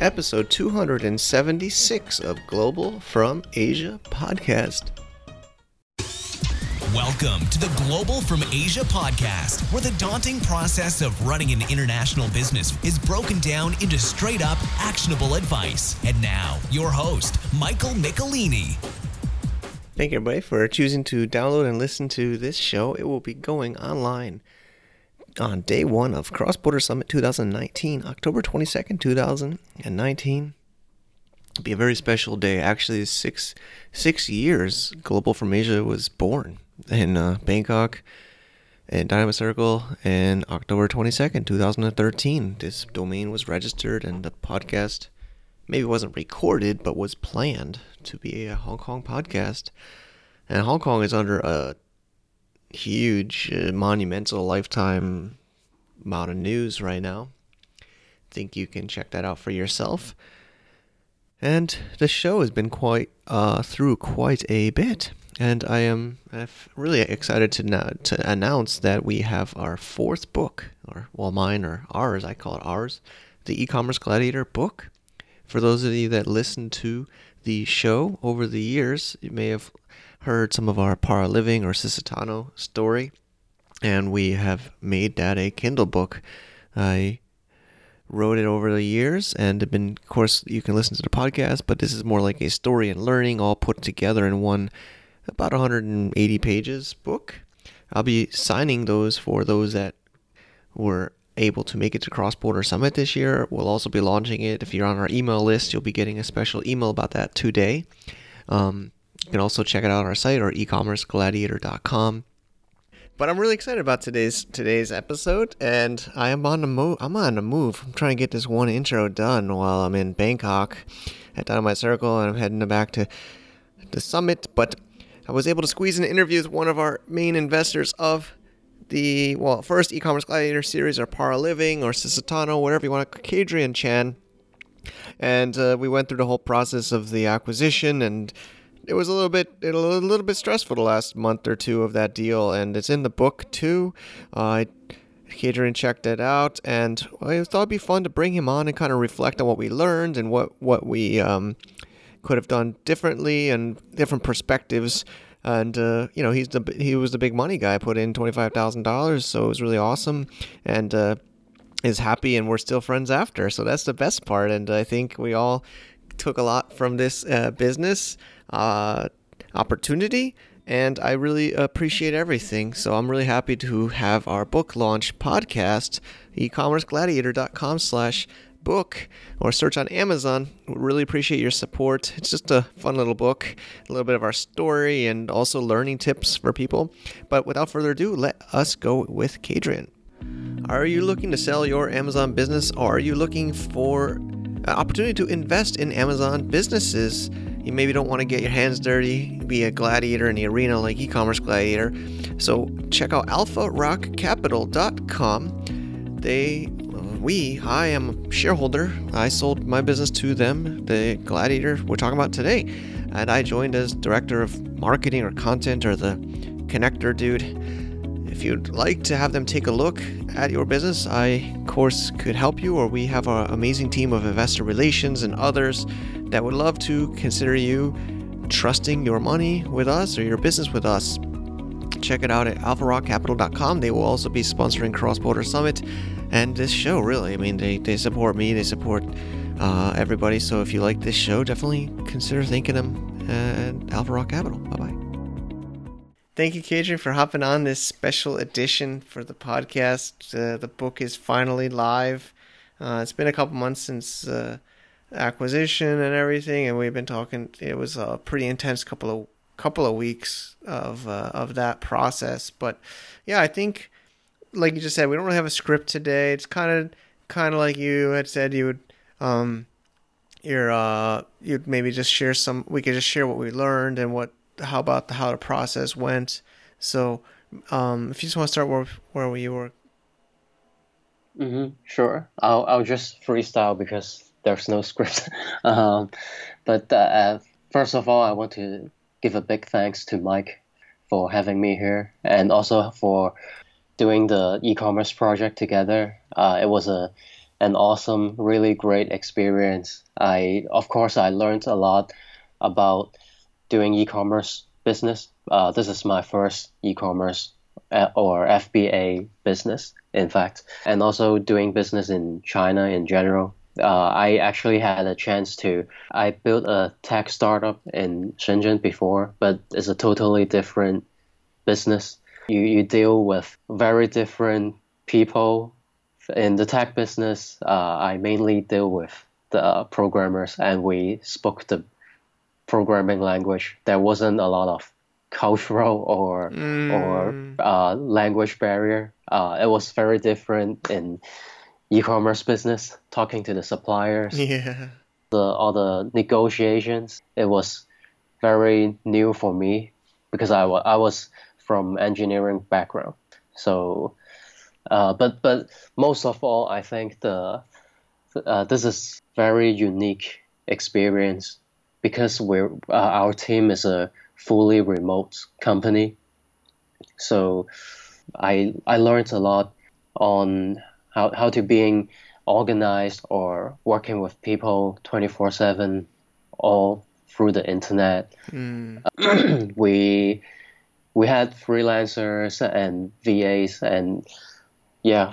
episode 276 of Global from Asia podcast. Welcome to the Global from Asia podcast, where the daunting process of running an international business is broken down into straight up actionable advice. And now, your host, Michael Michelini. Thank you, everybody, for choosing to download and listen to this show. It will be going online on day one of Cross Border Summit 2019, October 22nd, 2019. It'll be a very special day. Actually, six six years Global from Asia was born in uh, Bangkok and Dynamite Circle in October 22nd, 2013. This domain was registered and the podcast maybe wasn't recorded but was planned to be a Hong Kong podcast. And Hong Kong is under a huge, uh, monumental lifetime amount of news right now. Think you can check that out for yourself. And the show has been quite uh, through quite a bit, and I am really excited to now, to announce that we have our fourth book, or well, mine or ours, I call it ours, the e-commerce gladiator book. For those of you that listen to the show over the years, you may have heard some of our Para Living or Sisitano story, and we have made that a Kindle book. I wrote it over the years, and been, of course, you can listen to the podcast, but this is more like a story and learning all put together in one about 180 pages book. I'll be signing those for those that were able to make it to Cross Border Summit this year. We'll also be launching it. If you're on our email list, you'll be getting a special email about that today. Um, you can also check it out on our site or ecommercegladiator.com. But I'm really excited about today's today's episode, and I am on the move. I'm on the move. I'm trying to get this one intro done while I'm in Bangkok at Dynamite Circle, and I'm heading back to the summit. But I was able to squeeze an interview with one of our main investors of the well, first e-commerce gladiator series, or Para Living, or Sisitano, whatever you want, Kadrian Chan, and uh, we went through the whole process of the acquisition and it was a little bit a little bit stressful the last month or two of that deal, and it's in the book too. Uh, I Kadrian checked it out, and I thought it'd be fun to bring him on and kind of reflect on what we learned and what what we um, could have done differently and different perspectives. And uh, you know, he's the he was the big money guy. Put in twenty five thousand dollars, so it was really awesome. And uh, is happy, and we're still friends after. So that's the best part. And I think we all took a lot from this uh, business uh, opportunity and I really appreciate everything. So I'm really happy to have our book launch podcast, ecommercegladiator.com slash book or search on Amazon. We really appreciate your support. It's just a fun little book, a little bit of our story and also learning tips for people. But without further ado, let us go with Kadrian. Are you looking to sell your Amazon business or are you looking for Uh, opportunity to invest in Amazon businesses? You maybe don't want to get your hands dirty, be a gladiator in the arena like e-commerce gladiator. So check out alpharockcapital.com. They we, I am a shareholder. I sold my business to them, the gladiator we're talking about today. And I joined as director of marketing or content or the connector dude. If you'd like to have them take a look at your business, I, of course, could help you, or we have an amazing team of investor relations and others that would love to consider you trusting your money with us or your business with us. Check it out at alpharockcapital.com. They will also be sponsoring Cross Border Summit and this show, really. I mean, they, they support me, they support uh, everybody. So if you like this show, definitely consider thanking them at Alpha Capital. Bye bye. Thank you, Kadrian, for hopping on this special edition for the podcast. Uh, the book is finally live. Uh, it's been a couple months since uh, acquisition and everything, and we've been talking. It was a pretty intense couple of couple of weeks of uh, of that process. But yeah, I think, like you just said, we don't really have a script today. It's kind of kind of like you had said you would. Um, you're uh, you'd maybe just share some. We could just share what we learned and what how about the how the process went. So, um, if you just want to start where where we were. Mm-hmm, sure. I'll I'll just freestyle because there's no script. um, but uh, first of all, I want to give a big thanks to Mike for having me here and also for doing the e-commerce project together. Uh, it was a an awesome, really great experience. I, of course, I learned a lot about doing e-commerce business. Uh, this is my first e-commerce uh, or FBA business, in fact, and also doing business in China in general. Uh, I actually had a chance to. I built a tech startup in Shenzhen before, but it's a totally different business. You you deal with very different people. In the tech business, uh, I mainly deal with the programmers, and we spoke the programming language. There wasn't a lot of cultural or mm. or uh, language barrier. Uh, it was very different in e-commerce business, talking to the suppliers. Yeah. The all the negotiations. It was very new for me because I, I was from engineering background. So, uh, but but most of all, I think the uh, this is very unique experience because we're uh, our team is a fully remote company. So I I learned a lot on how, how to being organized or working with people 24/7 all through the internet. Mm. we we had freelancers and VAs and yeah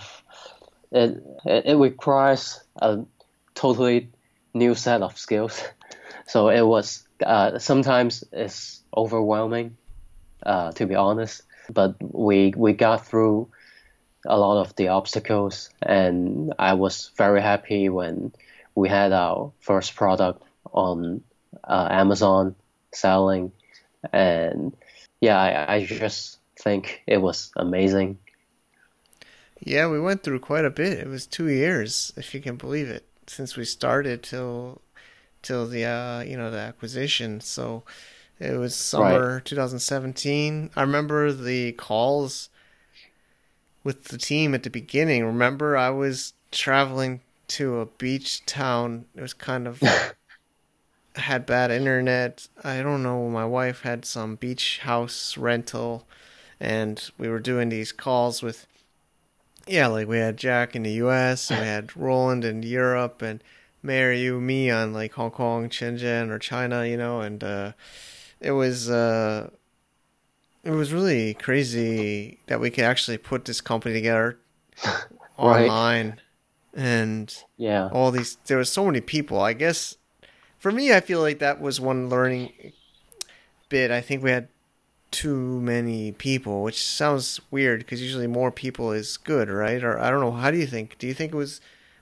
it it requires a totally new set of skills. So it was uh, sometimes it's overwhelming, uh, to be honest. But we we got through a lot of the obstacles, and I was very happy when we had our first product on uh, Amazon selling, and yeah, I, I just think it was amazing. Yeah, we went through quite a bit. It was two years, if you can believe it, since we started till till the uh, you know the acquisition. So it was summer right. 2017. I remember the calls with the team at the beginning. Remember, I was traveling to a beach town. It was kind of had bad internet. I don't know. My wife had some beach house rental, and we were doing these calls with. Yeah, like we had Jack in the U.S. and we had Roland in Europe, and marry you me on like Hong Kong, Shenzhen, or China, you know, and uh, it was uh, it was really crazy that we could actually put this company together right. online, and yeah, all these there was so many people. I guess for me, I feel like that was one learning bit. I think we had too many people, which sounds weird because usually more people is good, right? Or I don't know. How do you think? Do you think it was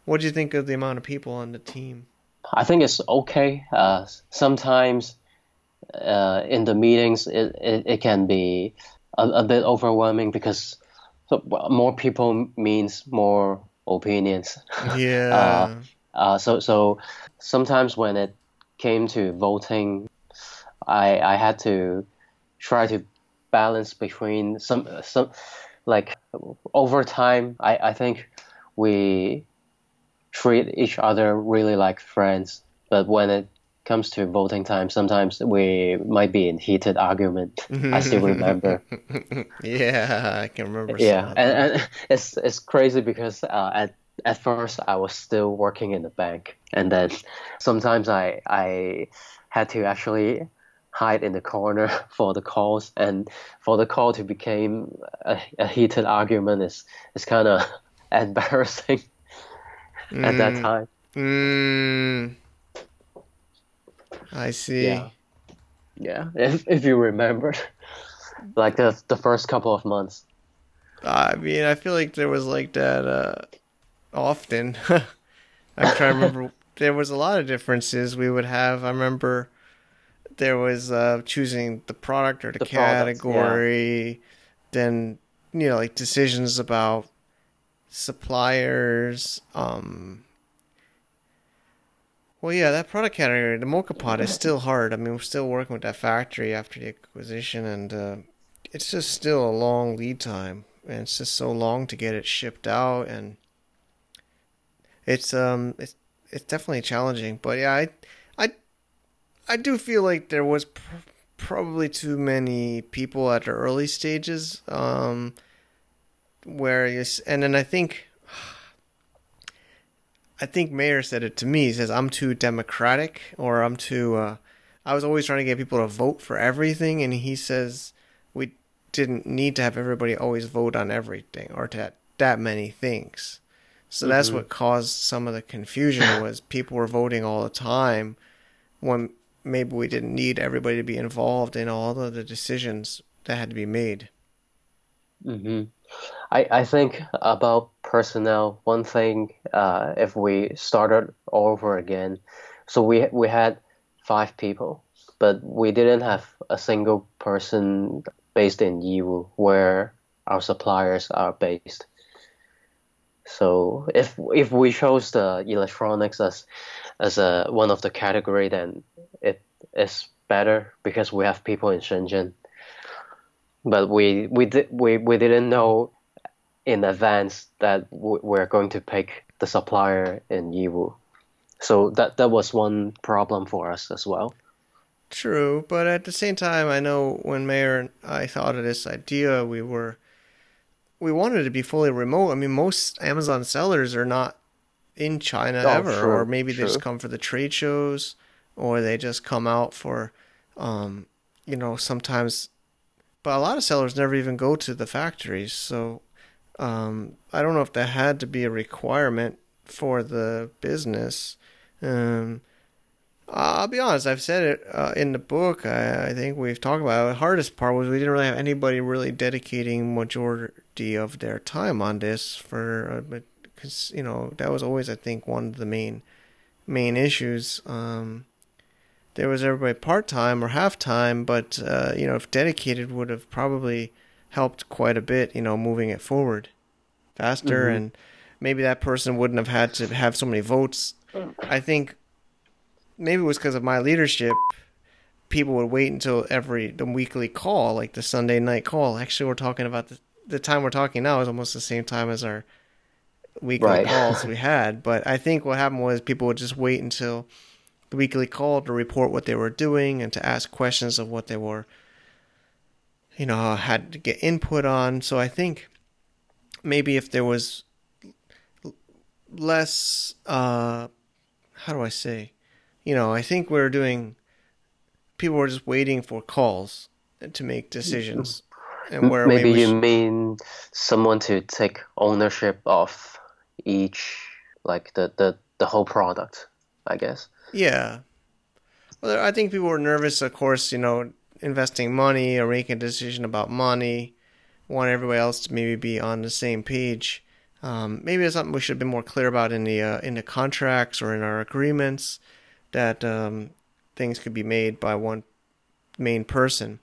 what do you think of the amount of people on the team? I think it's okay. Uh, sometimes uh, in the meetings, it, it, it can be a, a, bit overwhelming because more people means more opinions. Yeah. uh, uh, so so sometimes when it came to voting, I I had to try to balance between some some like over time. I I think we treat each other really like friends. But when it comes to voting time, sometimes we might be in heated argument. I still remember. yeah, I can remember. Yeah, and, and, it's it's crazy because uh, at at first I was still working in the bank, and then sometimes I I had to actually hide in the corner for the calls, and for the call to become a, a heated argument is is kind of embarrassing mm. at that mm. time. Mm. I see. Yeah. Yeah, if if you remember, like the the first couple of months. I mean, I feel like there was like that uh, often. I'm trying to remember. there was a lot of differences we would have. I remember there was uh, choosing the product or the, the category, products, yeah. then you know like decisions about suppliers. Um, well, yeah, that product category, the moka pot, is still hard. I mean, we're still working with that factory after the acquisition, and uh, it's just still a long lead time, and it's just so long to get it shipped out, and it's um, it's it's definitely challenging. But yeah, I, I, I do feel like there was pr- probably too many people at the early stages. Um, where you and then I think I think Mayer said it to me. He says I'm too democratic, or I'm too. Uh, I was always trying to get people to vote for everything, and he says we didn't need to have everybody always vote on everything or to that many things. So mm-hmm. that's what caused some of the confusion was people were voting all the time when maybe we didn't need everybody to be involved in all of the decisions that had to be made. Mm-hmm. I, I think about personnel. One thing, uh, if we started over again, so we we had five people, but we didn't have a single person based in Yiwu where our suppliers are based. So if if we chose the electronics as as a one of the category, then it is better because we have people in Shenzhen. But we we did we, we didn't know in advance that we're going to pick the supplier in Yiwu. So that that was one problem for us as well. True, but at the same time, I know when Mayor and I thought of this idea, we were we wanted to be fully remote. I mean, most Amazon sellers are not in China oh, ever, true, or maybe true. they just come for the trade shows, or they just come out for, um, you know, sometimes. But a lot of sellers never even go to the factories, so um, I don't know if that had to be a requirement for the business. Um, I'll be honest. I've said it uh, in the book. I, I, think we've talked about it. The hardest part was we didn't really have anybody really dedicating majority of their time on this for, because uh, you know that was always I think one of the main main issues. Um, there was everybody part time or half time, but uh, you know if dedicated would have probably helped quite a bit, you know, moving it forward faster. Mm-hmm. And maybe that person wouldn't have had to have so many votes. I think maybe it was because of my leadership. People would wait until every the weekly call, like the Sunday night call. Actually, we're talking about the the time we're talking now is almost the same time as our weekly right. calls we had. But I think what happened was people would just wait until the weekly call to report what they were doing and to ask questions of what they were you know, had to get input on. So I think maybe if there was less, uh, how do I say? You know, I think we are doing, people were just waiting for calls to make decisions. And where maybe you mean someone to take ownership of each, like the, the, the whole product, I guess. Yeah. Well, I think people were nervous, of course, you know, investing money or making a decision about money. Want everybody else to maybe be on the same page. Um, maybe it's something we should have been more clear about in the uh, in the contracts or in our agreements that um, things could be made by one main person.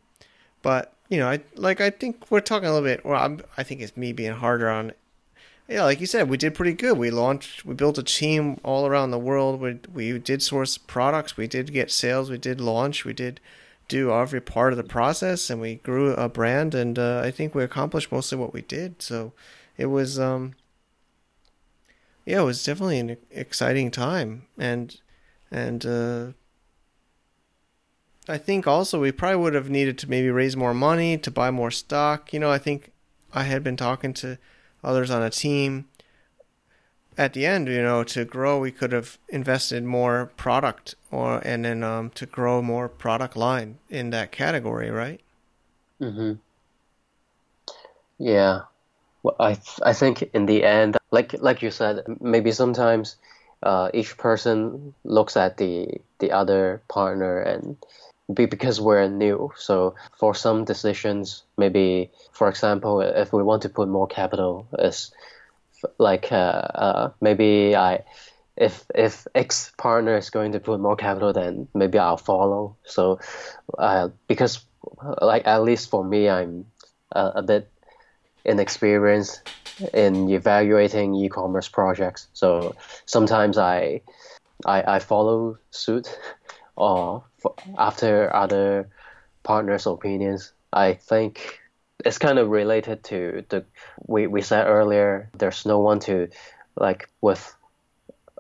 But you know, I like I think we're talking a little bit. Well, I'm, i think it's me being harder on. Yeah, like you said, we did pretty good. We launched, we built a team all around the world. We we did source products. We did get sales. We did launch. We did do every part of the process and we grew a brand and uh, I think we accomplished mostly what we did. So it was um yeah, it was definitely an exciting time and and uh I think also we probably would have needed to maybe raise more money to buy more stock. You know, I think I had been talking to others on a team at the end, you know, to grow, we could have invested more product or and then um, to grow more product line in that category, right? Mm-hmm. Yeah, well, I th- I think in the end, like like you said, maybe sometimes uh, each person looks at the the other partner and be because we're new. So for some decisions, maybe for example, if we want to put more capital, is like uh, uh, maybe I if if X partner is going to put more capital, then maybe I'll follow. So uh, because like at least for me, I'm a, a bit inexperienced in evaluating e-commerce projects. So sometimes I I, I follow suit or after other partners' opinions. I think it's kind of related to the we, we said earlier there's no one to like with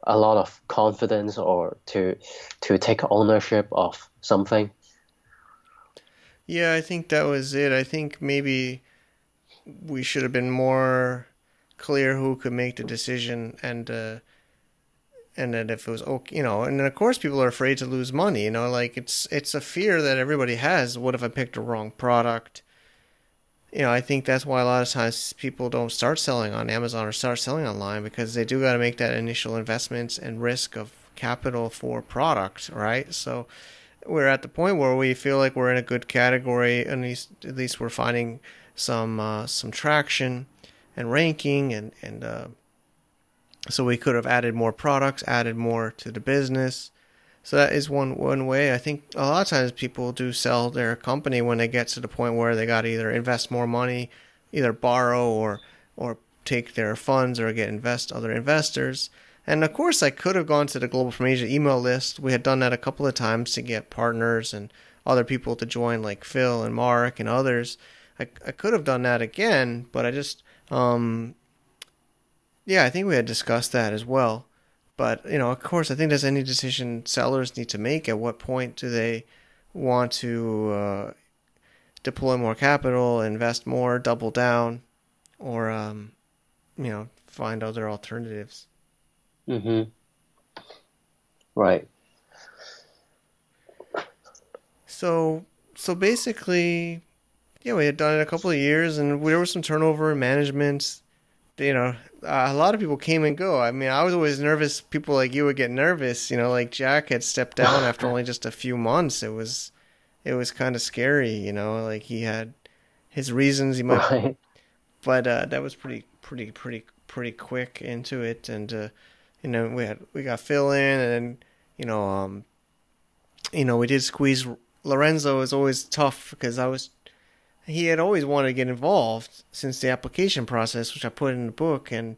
a lot of confidence or to to take ownership of something yeah i think that was it i think maybe we should have been more clear who could make the decision and uh, and that if it was okay, you know, and then of course people are afraid to lose money, you know, like it's it's a fear that everybody has. What if I picked a wrong product? You know, I think that's why a lot of times people don't start selling on Amazon or start selling online because they do got to make that initial investments and risk of capital for product, right? So we're at the point where we feel like we're in a good category, at least at least we're finding some uh, some traction and ranking and and uh, so we could have added more products, added more to the business. So that is one one way. I think a lot of times people do sell their company when they get to the point where they got to either invest more money, either borrow or or take their funds or get invest other investors. And of course, I could have gone to the Global from Asia email list. We had done that a couple of times to get partners and other people to join, like Phil and Mark and others. I, I could have done that again, but I just um, yeah, I think we had discussed that as well. But, you know, of course, I think there's any decision sellers need to make. At what point do they want to uh, deploy more capital, invest more, double down, or, um, you know, find other alternatives? Mm-hmm. Right. So, so basically, yeah, we had done it a couple of years, and there was some turnover in management. You know, uh, a lot of people came and go. I mean, I was always nervous. People like you would get nervous. You know, like Jack had stepped down after only just a few months. It was, it was kind of scary. You know, like he had his reasons. He might, right. but uh, that was pretty, pretty, pretty, pretty quick into it. And uh, you know, we had we got Phil in, and you know, um, you know, we did squeeze Lorenzo. Is always tough because I was he had always wanted to get involved since the application process, which I put in the book, and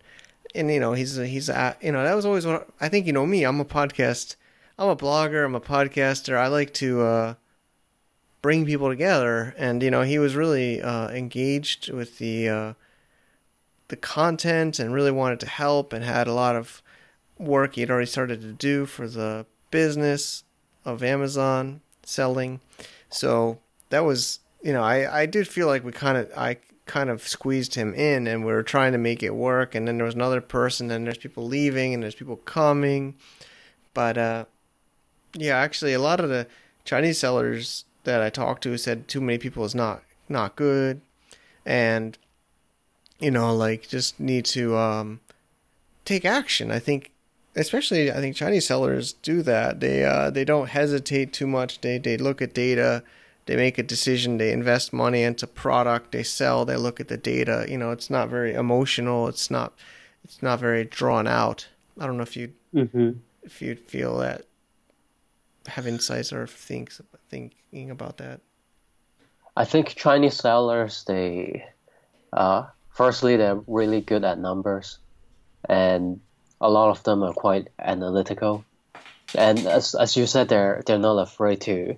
and you know he's a, he's a, you know that was always what I think you know me. I'm a podcast. I'm a blogger. I'm a podcaster. I like to uh, bring people together, and you know he was really uh, engaged with the uh, the content and really wanted to help and had a lot of work he had already started to do for the business of Amazon selling. So that was you know, I, I did feel like we kind of, I kind of squeezed him in and we were trying to make it work. And then there was another person and there's people leaving and there's people coming. But, uh, yeah, actually a lot of the Chinese sellers that I talked to said too many people is not, not good. And, you know, like just need to, um, take action. I think, especially, I think Chinese sellers do that. They, uh, they don't hesitate too much. They, they look at data they make a decision, they invest money into product, they sell, they look at the data. You know, it's not very emotional. It's not it's not very drawn out. I don't know if you mm-hmm. if you feel that have insights or think thinking about that. I think Chinese sellers they uh, firstly they're really good at numbers and a lot of them are quite analytical and as as you said they're they're not afraid to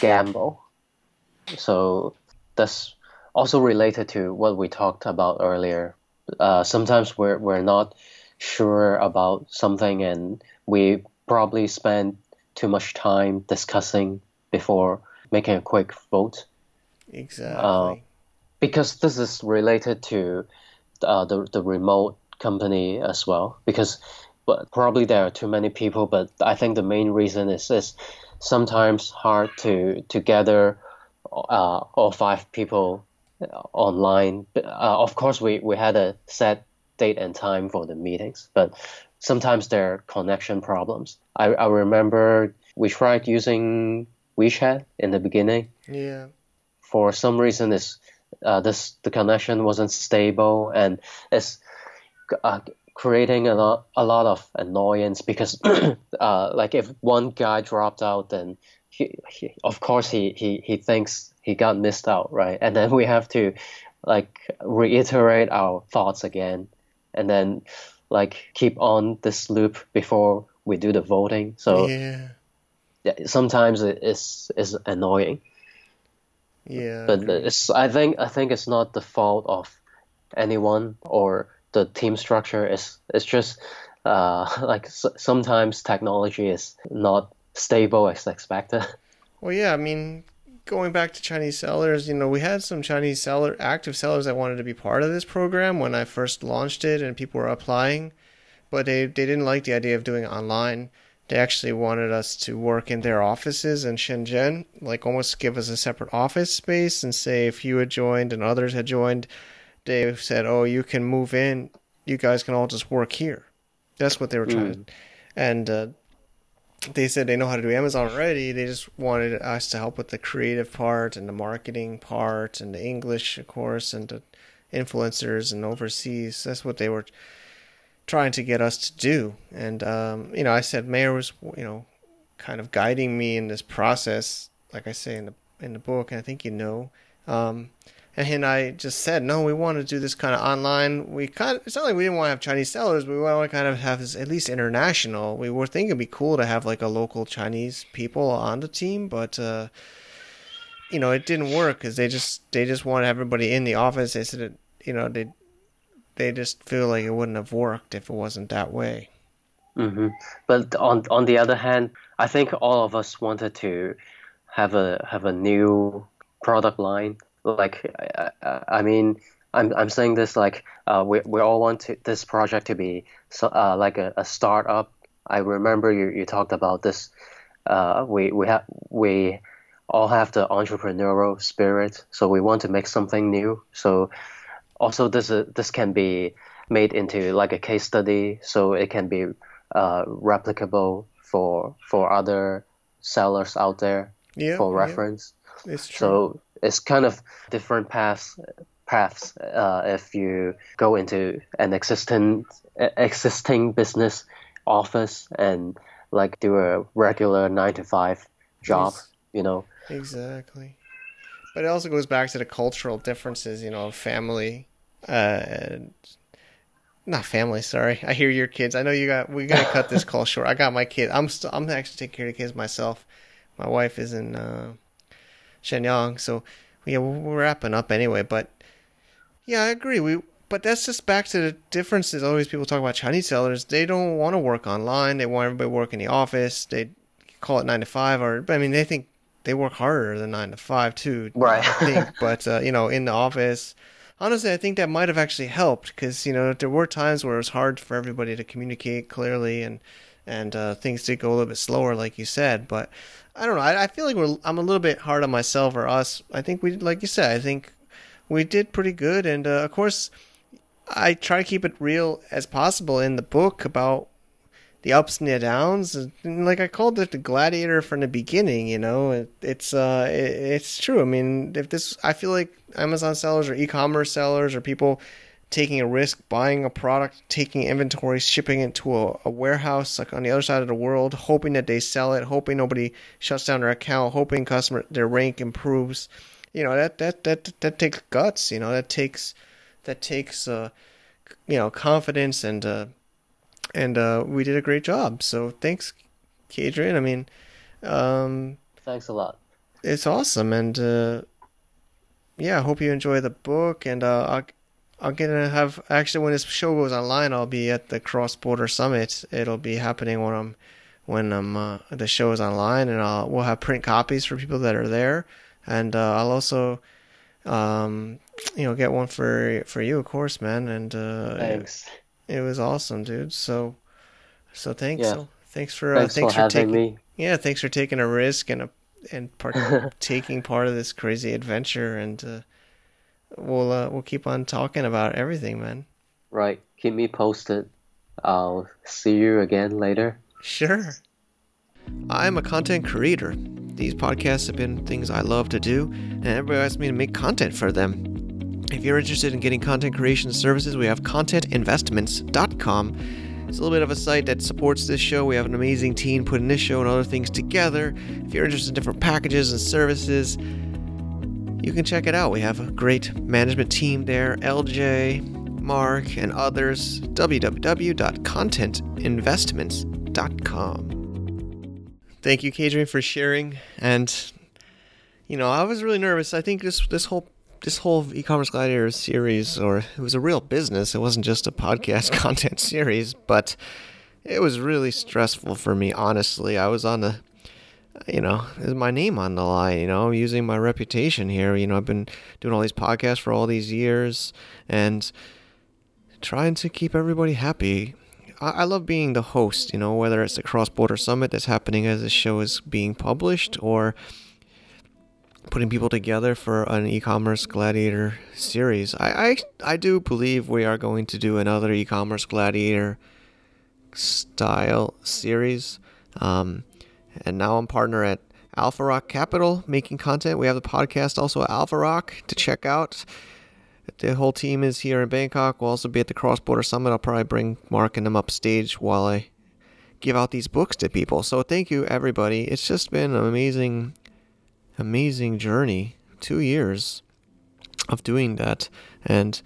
gamble so that's also related to what we talked about earlier. Uh, sometimes we're we're not sure about something, and we probably spend too much time discussing before making a quick vote. Exactly. Uh, because this is related to uh, the the remote company as well. Because but probably there are too many people, but I think the main reason is is sometimes hard to to gather uh, all five people online. Uh, of course, we, we had a set date and time for the meetings, but sometimes there are connection problems. I, I remember we tried using WeChat in the beginning. Yeah. For some reason, this uh, this the connection wasn't stable and it's uh, creating a lot a lot of annoyance because uh, like if one guy dropped out, then he, he, of course he, he he thinks he got missed out, right? And then we have to like reiterate our thoughts again, and then like keep on this loop before we do the voting. So yeah, yeah sometimes it is is annoying. Yeah, but it's I think I think it's not the fault of anyone or the team structure. is it's just uh, like sometimes technology is not stable as expected. Well, yeah, I mean, going back to Chinese sellers, you know, we had some Chinese seller active sellers that wanted to be part of this program when I first launched it and people were applying. but they they didn't like the idea of doing it online. They actually wanted us to work in their offices in Shenzhen, like almost give us a separate office space and say if you had joined and others had joined, they said, "Oh, you can move in. You guys can all just work here." That's what they were trying Mm. to, and uh, they said they know how to do Amazon already. They just wanted us to help with the creative part and the marketing part and the English, of course, and the influencers and overseas. That's what they were trying to get us to do. And um, you know, I said Mayor was you know kind of guiding me in this process, like I say in the in the book, and I think you know. Um, and I just said, no, we want to do this kind of online. We kind of, it's not like we didn't want to have Chinese sellers, we want to kind of have this at least international. We were thinking it'd be cool to have like a local Chinese people on the team, but uh, you know, it didn't work because they just they just wanted everybody in the office. They said, it, you know, they they just feel like it wouldn't have worked if it wasn't that way. hmm But on on the other hand, I think all of us wanted to have a have a new product line. Like, I, I, mean, I'm I'm saying this like uh, we we all want to, this project to be so, uh, like a, a startup. I remember you, you talked about this. Uh, we we have we all have the entrepreneurial spirit, so we want to make something new. So also this is, this can be made into like a case study, so it can be uh, replicable for for other sellers out there Yeah, for yeah, reference. it's true. So it's kind of different paths paths uh, if you go into an existing existing business office and like do a regular nine to five job, Yes. you know. Exactly. But it also goes back to the cultural differences, you know, of family. Uh, not family, sorry. I hear your kids. I know you got. We gotta cut this call short. I got my kid. I'm still. I'm actually taking care of the kids myself. My wife is in uh, Shenyang, so yeah, we're wrapping up anyway. But yeah, I agree. We. But that's just back to the differences. Always people talk about Chinese sellers. They don't want to work online. They want everybody to work in the office. They call it nine to five, or I mean, they think they work harder than nine to five too. Right. I think, but uh, you know, in the office, honestly, I think that might have actually helped because you know there were times where it was hard for everybody to communicate clearly and and uh, things did go a little bit slower, like you said. But I don't know. I, I feel like we're I'm a little bit hard on myself or us. I think we, like you said, I think we did pretty good, and uh, of course, I try to keep it real as possible in the book about the ups and the downs. And like I called it the gladiator from the beginning, you know, it, it's uh, it, it's true. I mean, if this, I feel like Amazon sellers or e-commerce sellers or people taking a risk, buying a product, taking inventory, shipping it to a, a warehouse like on the other side of the world, hoping that they sell it, hoping nobody shuts down their account, hoping customer their rank improves. You know that that that that takes guts. You know that takes that takes uh, you know confidence and uh, and uh, we did a great job. So thanks, Kadrian. I mean, um, Thanks a lot. it's awesome, and uh, yeah, I hope you enjoy the book. And uh, I'll, I'm gonna have actually when this show goes online, I'll be at the Cross Border Summit. It'll be happening when I'm when I'm uh, the show is online, and I'll, we'll have print copies for people that are there, and uh, I'll also. Um, you know, get one for for you, of course, man. And uh, Thanks. it was awesome, dude. So, so thanks, Yeah. so, thanks for uh, Thanks, thanks for for, taking me. yeah, thanks for taking a risk and a and part taking part of this crazy adventure. And uh, we'll uh, we'll keep on talking about everything, man. Right. Keep me posted. I'll see you again later. Sure. I'm a content creator. These podcasts have been things I love to do, and everybody asks me to make content for them. If you're interested in getting content creation services, we have contentinvestments.com. It's a little bit of a site that supports this show. We have an amazing team putting this show and other things together. If you're interested in different packages and services, you can check it out. We have a great management team there LJ, Mark, and others. www.contentinvestments.com. Thank you, Kadrian, for sharing. And you know, I was really nervous. I think this this whole this whole e-commerce gladiator series, or it was a real business. It wasn't just a podcast content series, but it was really stressful for me. Honestly, I was on the, you know, is my name on the line. You know, using my reputation here. You know, I've been doing all these podcasts for all these years and trying to keep everybody happy. I, I love being the host. You know, whether it's the Cross Border Summit that's happening as the show is being published, or putting people together for an e-commerce gladiator series. I, I I do believe we are going to do another e-commerce gladiator style series. Um, and now I'm partner at Alpha Rock Capital making content. We have the podcast also at Alpha Rock to check out. The whole team is here in Bangkok. We'll also be at the Cross Border Summit. I'll probably bring Mark and them upstage while I give out these books to people. So thank you everybody. It's just been an amazing amazing journey. Two years of doing that. And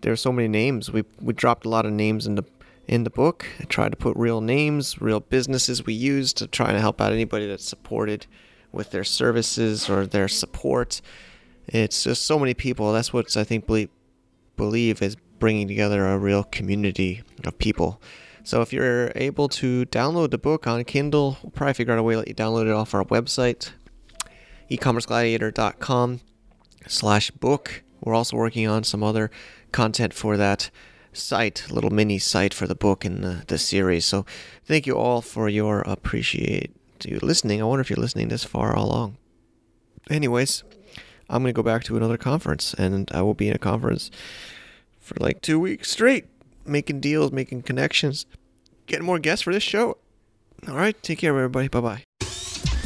there's so many names. We we dropped a lot of names in the in the book. I tried to put real names, real businesses we use to try to help out anybody that's supported with their services or their support. It's just so many people. That's what I think believe, believe is bringing together a real community of people. So if you're able to download the book on Kindle, we'll probably figure out a way to let you download it off our website, ecommercegladiator.com slash book. We're also working on some other content for that site, little mini site for the book and the, the series. So thank you all for your appreciate you listening. I wonder if you're listening this far along. Anyways, I'm gonna go back to another conference, and I will be in a conference for like two weeks straight, making deals, making connections, getting more guests for this show. All right, take care, everybody. Bye bye.